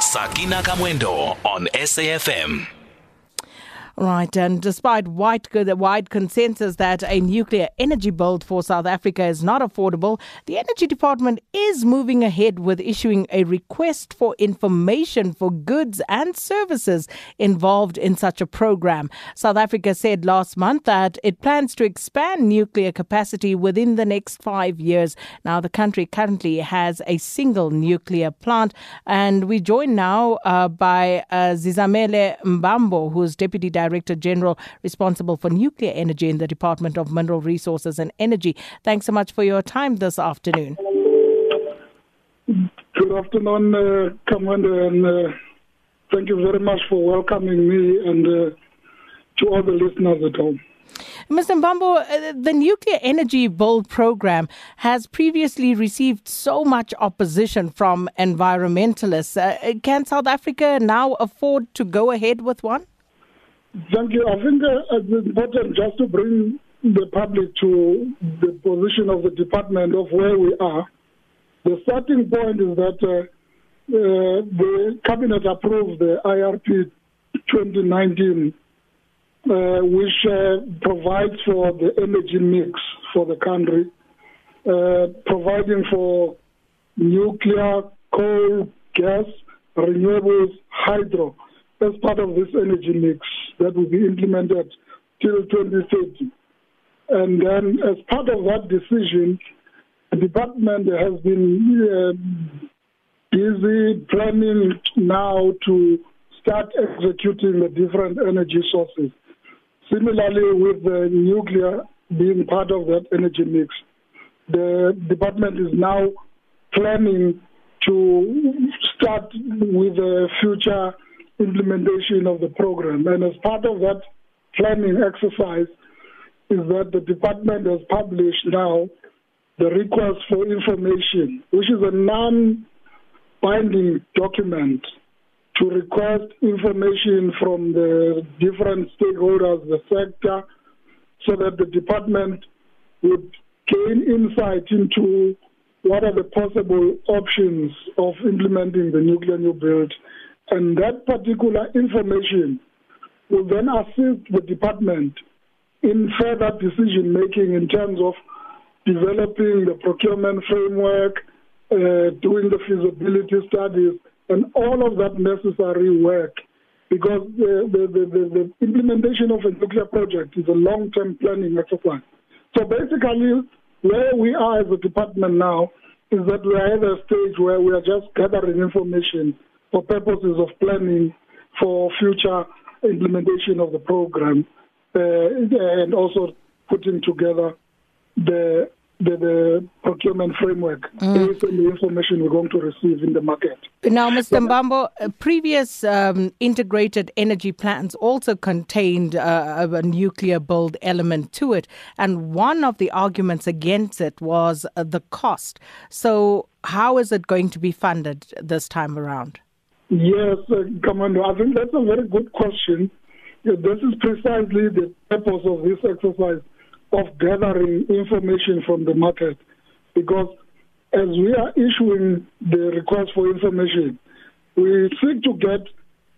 Sakina Kamwendo on SAFM. Right, and despite wide, wide consensus that a nuclear energy build for South Africa is not affordable, the Energy Department is moving ahead with issuing a request for information for goods and services involved in such a program. South Africa said last month that it plans to expand nuclear capacity within the next five years. Now, the country currently has a single nuclear plant, and we join now uh, by uh, Zizamele Mbambo, who's Deputy Director Director General responsible for nuclear energy in the Department of Mineral Resources and Energy. Thanks so much for your time this afternoon. Good afternoon, uh, Kamwendo, and uh, thank you very much for welcoming me and uh, to all the listeners at home. Mr. Mbambo, uh, the nuclear energy build program has previously received so much opposition from environmentalists. Uh, can South Africa now afford to go ahead with one? Thank you. I think uh, it's important just to bring the public to the position of the department of where we are. The starting point is that uh, uh, the cabinet approved the IRP 2019, uh, which uh, provides for the energy mix for the country, uh, providing for nuclear, coal, gas, renewables, hydro as part of this energy mix that will be implemented till 2030. And then, as part of that decision, the department has been uh, busy planning now to start executing the different energy sources. Similarly, with the nuclear being part of that energy mix, the department is now planning to start with the future implementation of the program. And as part of that planning exercise, is that the department has published now the request for information, which is a non binding document to request information from the different stakeholders, the sector, so that the department would gain insight into what are the possible options of implementing the nuclear new build and that particular information will then assist the department in further decision making in terms of developing the procurement framework, uh, doing the feasibility studies, and all of that necessary work. Because the, the, the, the implementation of a nuclear project is a long term planning exercise. So basically, where we are as a department now is that we are at a stage where we are just gathering information for purposes of planning for future implementation of the program uh, and also putting together the the, the procurement framework mm. based on the information we're going to receive in the market. Now, Mr. Mbambo, uh, previous um, integrated energy plans also contained uh, a nuclear build element to it, and one of the arguments against it was uh, the cost. So, how is it going to be funded this time around? Yes, uh, Kamwendo, I think that's a very good question. Yeah, this is precisely the purpose of this exercise of gathering information from the market. Because as we are issuing the request for information, we seek to get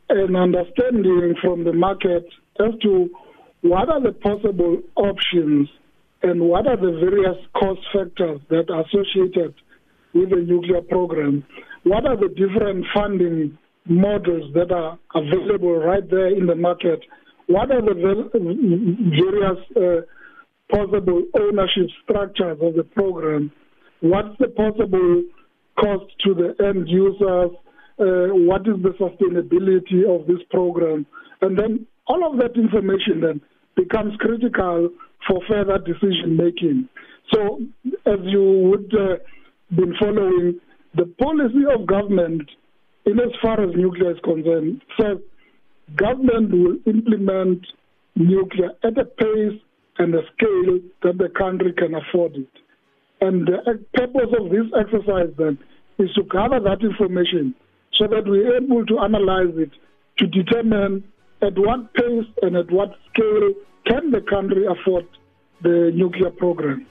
an understanding from the market as to what are the possible options and what are the various cost factors that are associated with the nuclear program. What are the different funding models that are available right there in the market? What are the various uh, possible ownership structures of the program? What's the possible cost to the end users? Uh, what is the sustainability of this program? And then all of that information then becomes critical for further decision making. So, as you would uh, been following, the policy of government in as far as nuclear is concerned, says government will implement nuclear at a pace and a scale that the country can afford it. And the purpose of this exercise then is to gather that information so that we're able to analyze it to determine at what pace and at what scale can the country afford the nuclear program.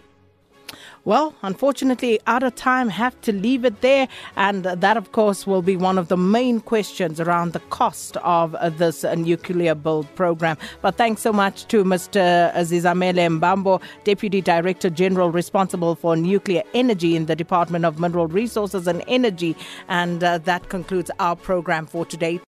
Well, unfortunately, out of time, have to leave it there. And that, of course, will be one of the main questions around the cost of this nuclear build program. But thanks so much to Mr. Zizamele Mbambo, Deputy Director General responsible for nuclear energy in the Department of Mineral Resources and Energy. And uh, that concludes our program for today.